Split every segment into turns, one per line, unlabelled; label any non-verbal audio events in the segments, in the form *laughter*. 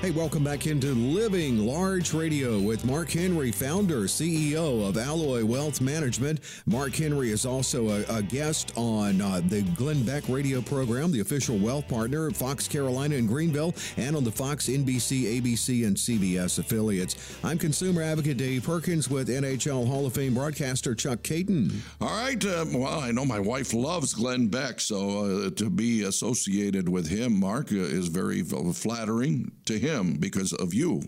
Hey, welcome back into Living Large Radio with Mark Henry, founder, CEO of Alloy Wealth Management. Mark Henry is also a, a guest on uh, the Glenn Beck radio program, the official wealth partner of Fox Carolina and Greenville, and on the Fox, NBC, ABC, and CBS affiliates. I'm consumer advocate Dave Perkins with NHL Hall of Fame broadcaster Chuck Kation.
All right. Uh, well, I know my wife loves Glenn Beck, so uh, to be associated with him, Mark, uh, is very flattering to him him because of you,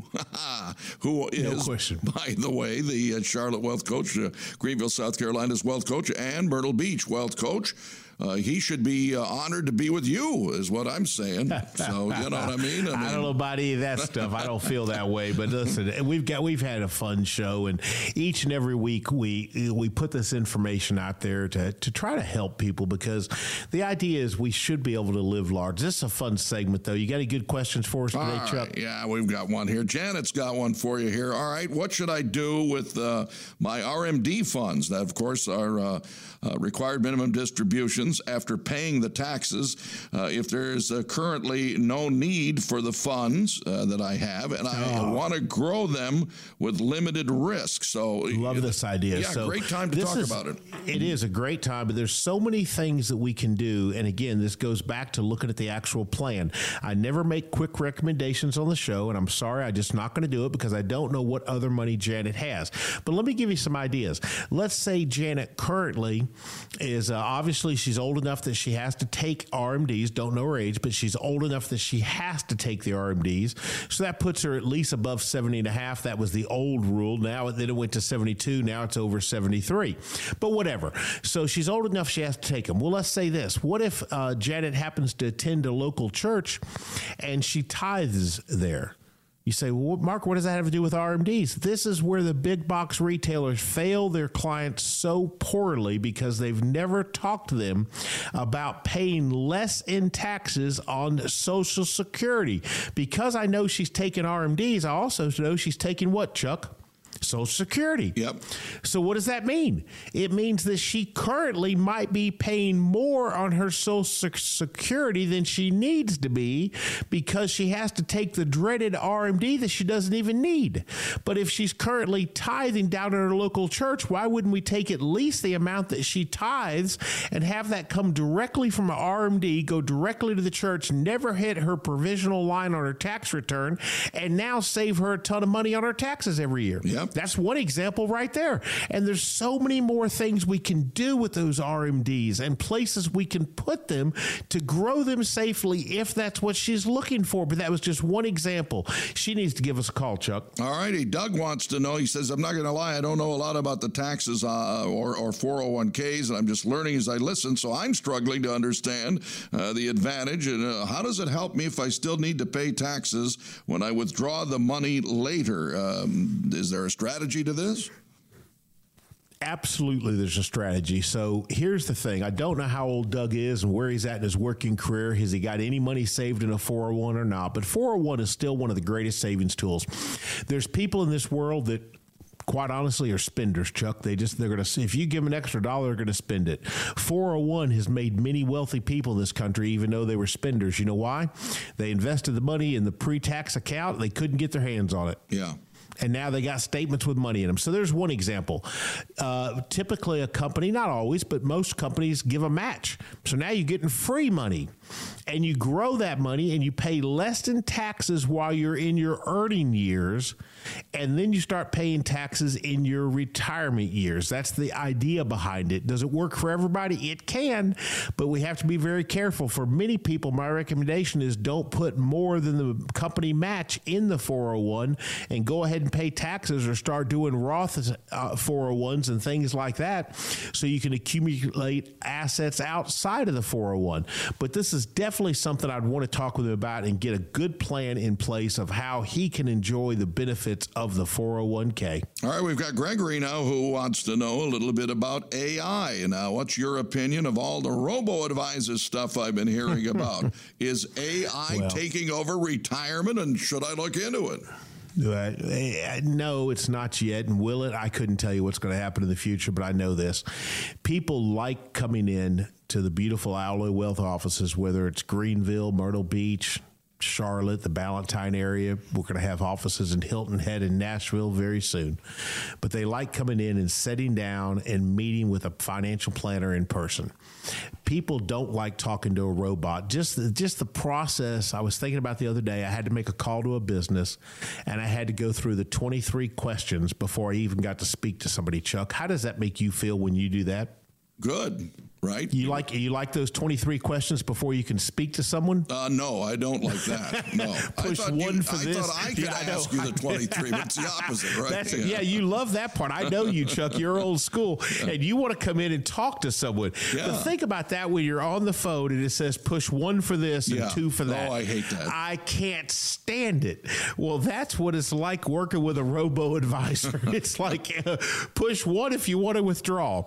*laughs* who is, no question. *laughs* by the way, the uh, Charlotte Wealth Coach, uh, Greenville, South Carolina's Wealth Coach, and Myrtle Beach Wealth Coach uh, he should be uh, honored to be with you, is what I'm saying. So you know what I mean? *laughs* I, mean,
I don't know about any of that stuff. I don't feel that way. But listen, *laughs* we've got we've had a fun show, and each and every week we we put this information out there to to try to help people because the idea is we should be able to live large. This is a fun segment, though. You got any good questions for us today, Chuck?
Yeah, we've got one here. Janet's got one for you here. All right, what should I do with uh, my RMD funds? That, of course, are uh, uh, required minimum distributions after paying the taxes uh, if there's uh, currently no need for the funds uh, that I have, and I oh. want to grow them with limited risk. So,
love this idea.
Yeah,
so
great time to talk
is,
about it.
It is a great time, but there's so many things that we can do. And again, this goes back to looking at the actual plan. I never make quick recommendations on the show, and I'm sorry, I'm just not going to do it because I don't know what other money Janet has. But let me give you some ideas. Let's say Janet currently is uh, obviously she's old enough that she has to take RMDs, don't know her age, but she's old enough that she has to take the RMDs. So that puts her at least above 70 and a half. That was the old rule. Now then it went to 72. Now it's over 73. But whatever. So she's old enough she has to take them. Well, let's say this. What if uh, Janet happens to attend a local church and she tithes there? You say, well, Mark, what does that have to do with RMDs? This is where the big box retailers fail their clients so poorly because they've never talked to them about paying less in taxes on Social Security. Because I know she's taking RMDs, I also know she's taking what, Chuck? Social Security.
Yep.
So what does that mean? It means that she currently might be paying more on her Social Security than she needs to be because she has to take the dreaded RMD that she doesn't even need. But if she's currently tithing down at her local church, why wouldn't we take at least the amount that she tithes and have that come directly from an RMD, go directly to the church, never hit her provisional line on her tax return, and now save her a ton of money on her taxes every year?
Yep.
That's one example right there. And there's so many more things we can do with those RMDs and places we can put them to grow them safely if that's what she's looking for. But that was just one example. She needs to give us a call, Chuck.
All righty. Doug wants to know. He says, I'm not going to lie. I don't know a lot about the taxes uh, or, or 401ks, and I'm just learning as I listen. So I'm struggling to understand uh, the advantage. And uh, how does it help me if I still need to pay taxes when I withdraw the money later? Um, is there a strategy to this?
Absolutely, there's a strategy. So here's the thing I don't know how old Doug is and where he's at in his working career. Has he got any money saved in a 401 or not? But 401 is still one of the greatest savings tools. There's people in this world that quite honestly are spenders chuck they just they're going to if you give them an extra dollar they're going to spend it 401 has made many wealthy people in this country even though they were spenders you know why they invested the money in the pre-tax account they couldn't get their hands on it
yeah
and now they got statements with money in them. So there's one example. Uh, typically, a company, not always, but most companies give a match. So now you're getting free money and you grow that money and you pay less in taxes while you're in your earning years. And then you start paying taxes in your retirement years. That's the idea behind it. Does it work for everybody? It can, but we have to be very careful. For many people, my recommendation is don't put more than the company match in the 401 and go ahead ahead and pay taxes or start doing Roth uh, 401s and things like that so you can accumulate assets outside of the 401. But this is definitely something I'd want to talk with him about and get a good plan in place of how he can enjoy the benefits of the 401k.
All right, we've got Gregory now who wants to know a little bit about AI. Now, what's your opinion of all the robo advisor stuff I've been hearing *laughs* about? Is AI well, taking over retirement and should I look into it?
Uh, no, it's not yet. And will it? I couldn't tell you what's going to happen in the future, but I know this. People like coming in to the beautiful Alloy Wealth offices, whether it's Greenville, Myrtle Beach, Charlotte, the Ballantyne area. We're going to have offices in Hilton Head and Nashville very soon. But they like coming in and sitting down and meeting with a financial planner in person. People don't like talking to a robot. Just just the process. I was thinking about the other day. I had to make a call to a business, and I had to go through the 23 questions before I even got to speak to somebody. Chuck, how does that make you feel when you do that?
Good right?
You like you like those twenty three questions before you can speak to someone?
Uh, no, I don't like that. No, *laughs*
push one
you,
for
I
this.
thought I could yeah, ask you the *laughs* twenty three, but it's the opposite, right?
Yeah. yeah. you love that part. I know you, Chuck. *laughs* You're old school, yeah. and you want to come in and talk to someone. But think about that when you're on the phone and it says push one for this and two for that.
Oh, I hate that.
I can't stand it. Well, that's what it's like working with a robo advisor. it's like uh, push one if you want to withdraw,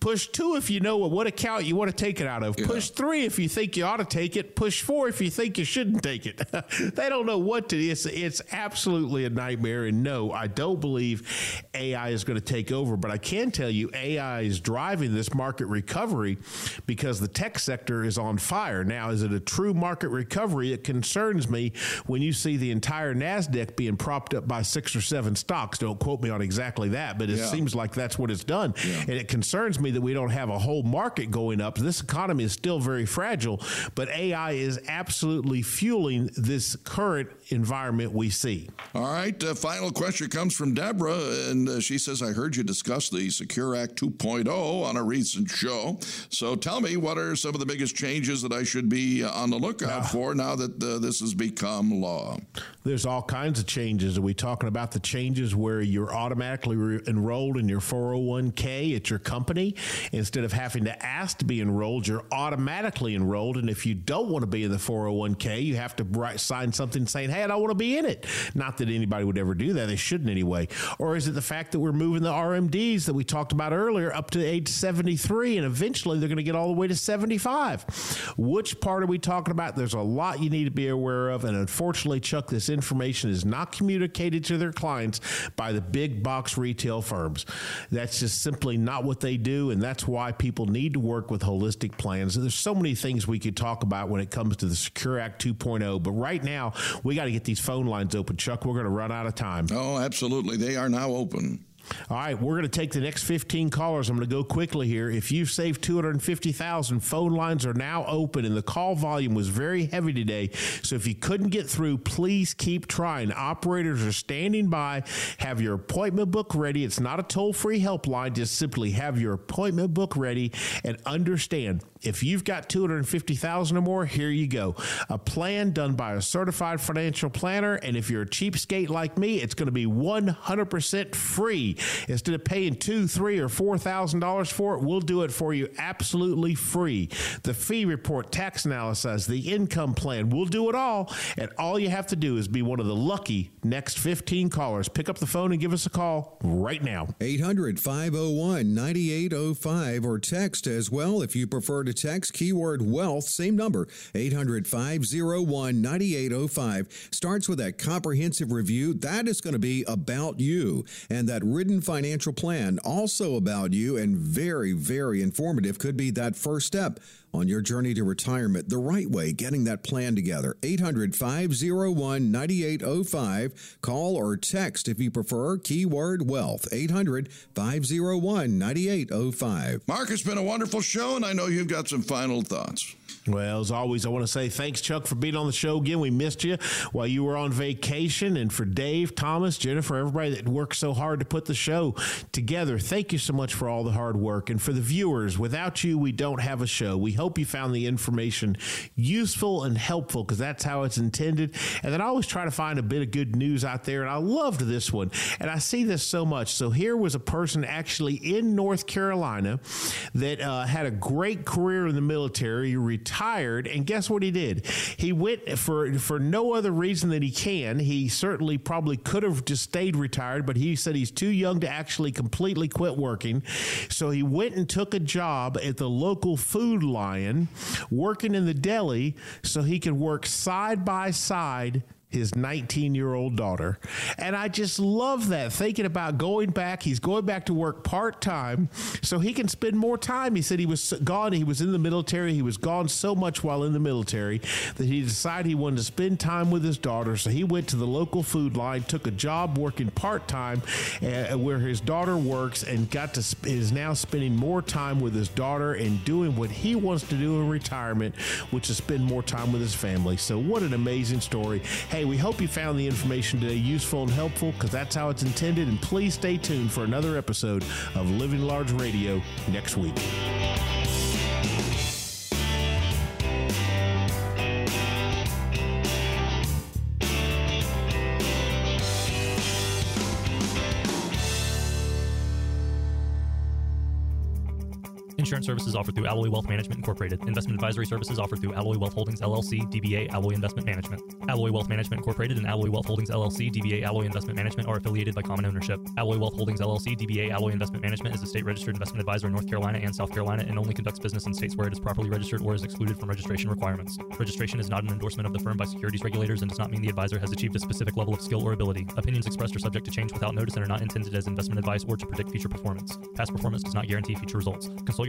push two if you know what, what account you want to take it out of. Yeah. Push three if you think you ought to take it. Push four if you think you shouldn't take it. *laughs* they don't know what to. It's it's absolutely a nightmare. And no, I don't believe AI is going to take over. But I can tell you, AI is driving this market recovery because the tech sector is on fire. Now, is it a true market recovery? It concerns me when you see the entire Nasdaq being propped up by six or seven stocks. Don't quote me on exactly that, but it yeah. seems like that's what it's done. Yeah. And it concerns me that we don't have a whole market going up. This economy is still very fragile, but AI is absolutely fueling this current environment we see.
All right. Uh, final question comes from Deborah, and uh, she says, I heard you discuss the Secure Act 2.0 on a recent show. So tell me, what are some of the biggest changes that I should be on the lookout for now that uh, this has become law?
There's all kinds of changes. Are we talking about the changes where you're automatically re- enrolled in your 401k at your company instead of having to ask to be enrolled? You're automatically enrolled, and if you don't want to be in the 401k, you have to sign something saying, "Hey, I don't want to be in it." Not that anybody would ever do that; they shouldn't anyway. Or is it the fact that we're moving the RMDs that we talked about earlier up to age 73, and eventually they're going to get all the way to 75? Which part are we talking about? There's a lot you need to be aware of, and unfortunately, Chuck, this information is not communicated to their clients by the big box retail firms. That's just simply not what they do, and that's why people need to work with holistic plans. There's so many things we could talk about when it comes to the Secure Act 2.0, but right now we got to get these phone lines open. Chuck, we're going to run out of time.
Oh, absolutely. They are now open.
All right, we're going to take the next 15 callers. I'm going to go quickly here. If you've saved 250,000, phone lines are now open and the call volume was very heavy today. So if you couldn't get through, please keep trying. Operators are standing by. Have your appointment book ready. It's not a toll-free helpline. Just simply have your appointment book ready and understand if you've got 250,000 or more, here you go. A plan done by a certified financial planner and if you're a cheapskate like me, it's going to be 100% free. Instead of paying two, three, or four thousand dollars for it, we'll do it for you absolutely free. The fee report, tax analysis, the income plan, we'll do it all. And all you have to do is be one of the lucky next 15 callers. Pick up the phone and give us a call right now.
800 501 9805 or text as well if you prefer to text keyword wealth, same number, 800 501 9805. Starts with that comprehensive review. That is going to be about you. And that written financial plan, also about you and very, very informative, could be that first step on your journey to retirement the right way, getting that plan together. 800 501 9805. Call or text if you prefer, keyword wealth. 800 501 9805.
Mark, it's been a wonderful show, and I know you've got some final thoughts.
Well, as always, I want to say thanks, Chuck, for being on the show again. We missed you while you were on vacation. And for Dave, Thomas, Jennifer, everybody that worked so hard to put the show together, thank you so much for all the hard work. And for the viewers, without you, we don't have a show. We hope you found the information useful and helpful because that's how it's intended. And then I always try to find a bit of good news out there. And I loved this one. And I see this so much. So here was a person actually in North Carolina that uh, had a great career in the military. He retired, and guess what he did? He went for for no other reason than he can. He certainly probably could have just stayed retired, but he said he's too young to actually completely quit working. So he went and took a job at the local Food Lion, working in the deli, so he could work side by side his 19 year old daughter. And I just love that. Thinking about going back, he's going back to work part time so he can spend more time. He said he was gone, he was in the military, he was gone so much while in the military that he decided he wanted to spend time with his daughter. So he went to the local Food Lion, took a job working part time uh, where his daughter works, and got to sp- is now spending more time with his daughter and doing what he wants to do in retirement, which is spend more time with his family. So, what an amazing story. Hey, we hope you found the information today useful and helpful because that's how it's intended. And please stay tuned for another episode of Living Large Radio next week.
Insurance services offered through Alloy Wealth Management Incorporated. Investment advisory services offered through Alloy Wealth Holdings LLC, DBA Alloy Investment Management. Alloy Wealth Management Incorporated and Alloy Wealth Holdings LLC, DBA Alloy Investment Management are affiliated by common ownership. Alloy Wealth Holdings LLC, DBA Alloy Investment Management is a state registered investment advisor in North Carolina and South Carolina and only conducts business in states where it is properly registered or is excluded from registration requirements. Registration is not an endorsement of the firm by securities regulators and does not mean the advisor has achieved a specific level of skill or ability. Opinions expressed are subject to change without notice and are not intended as investment advice or to predict future performance. Past performance does not guarantee future results. Consult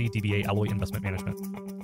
DBA Alloy Investment Management.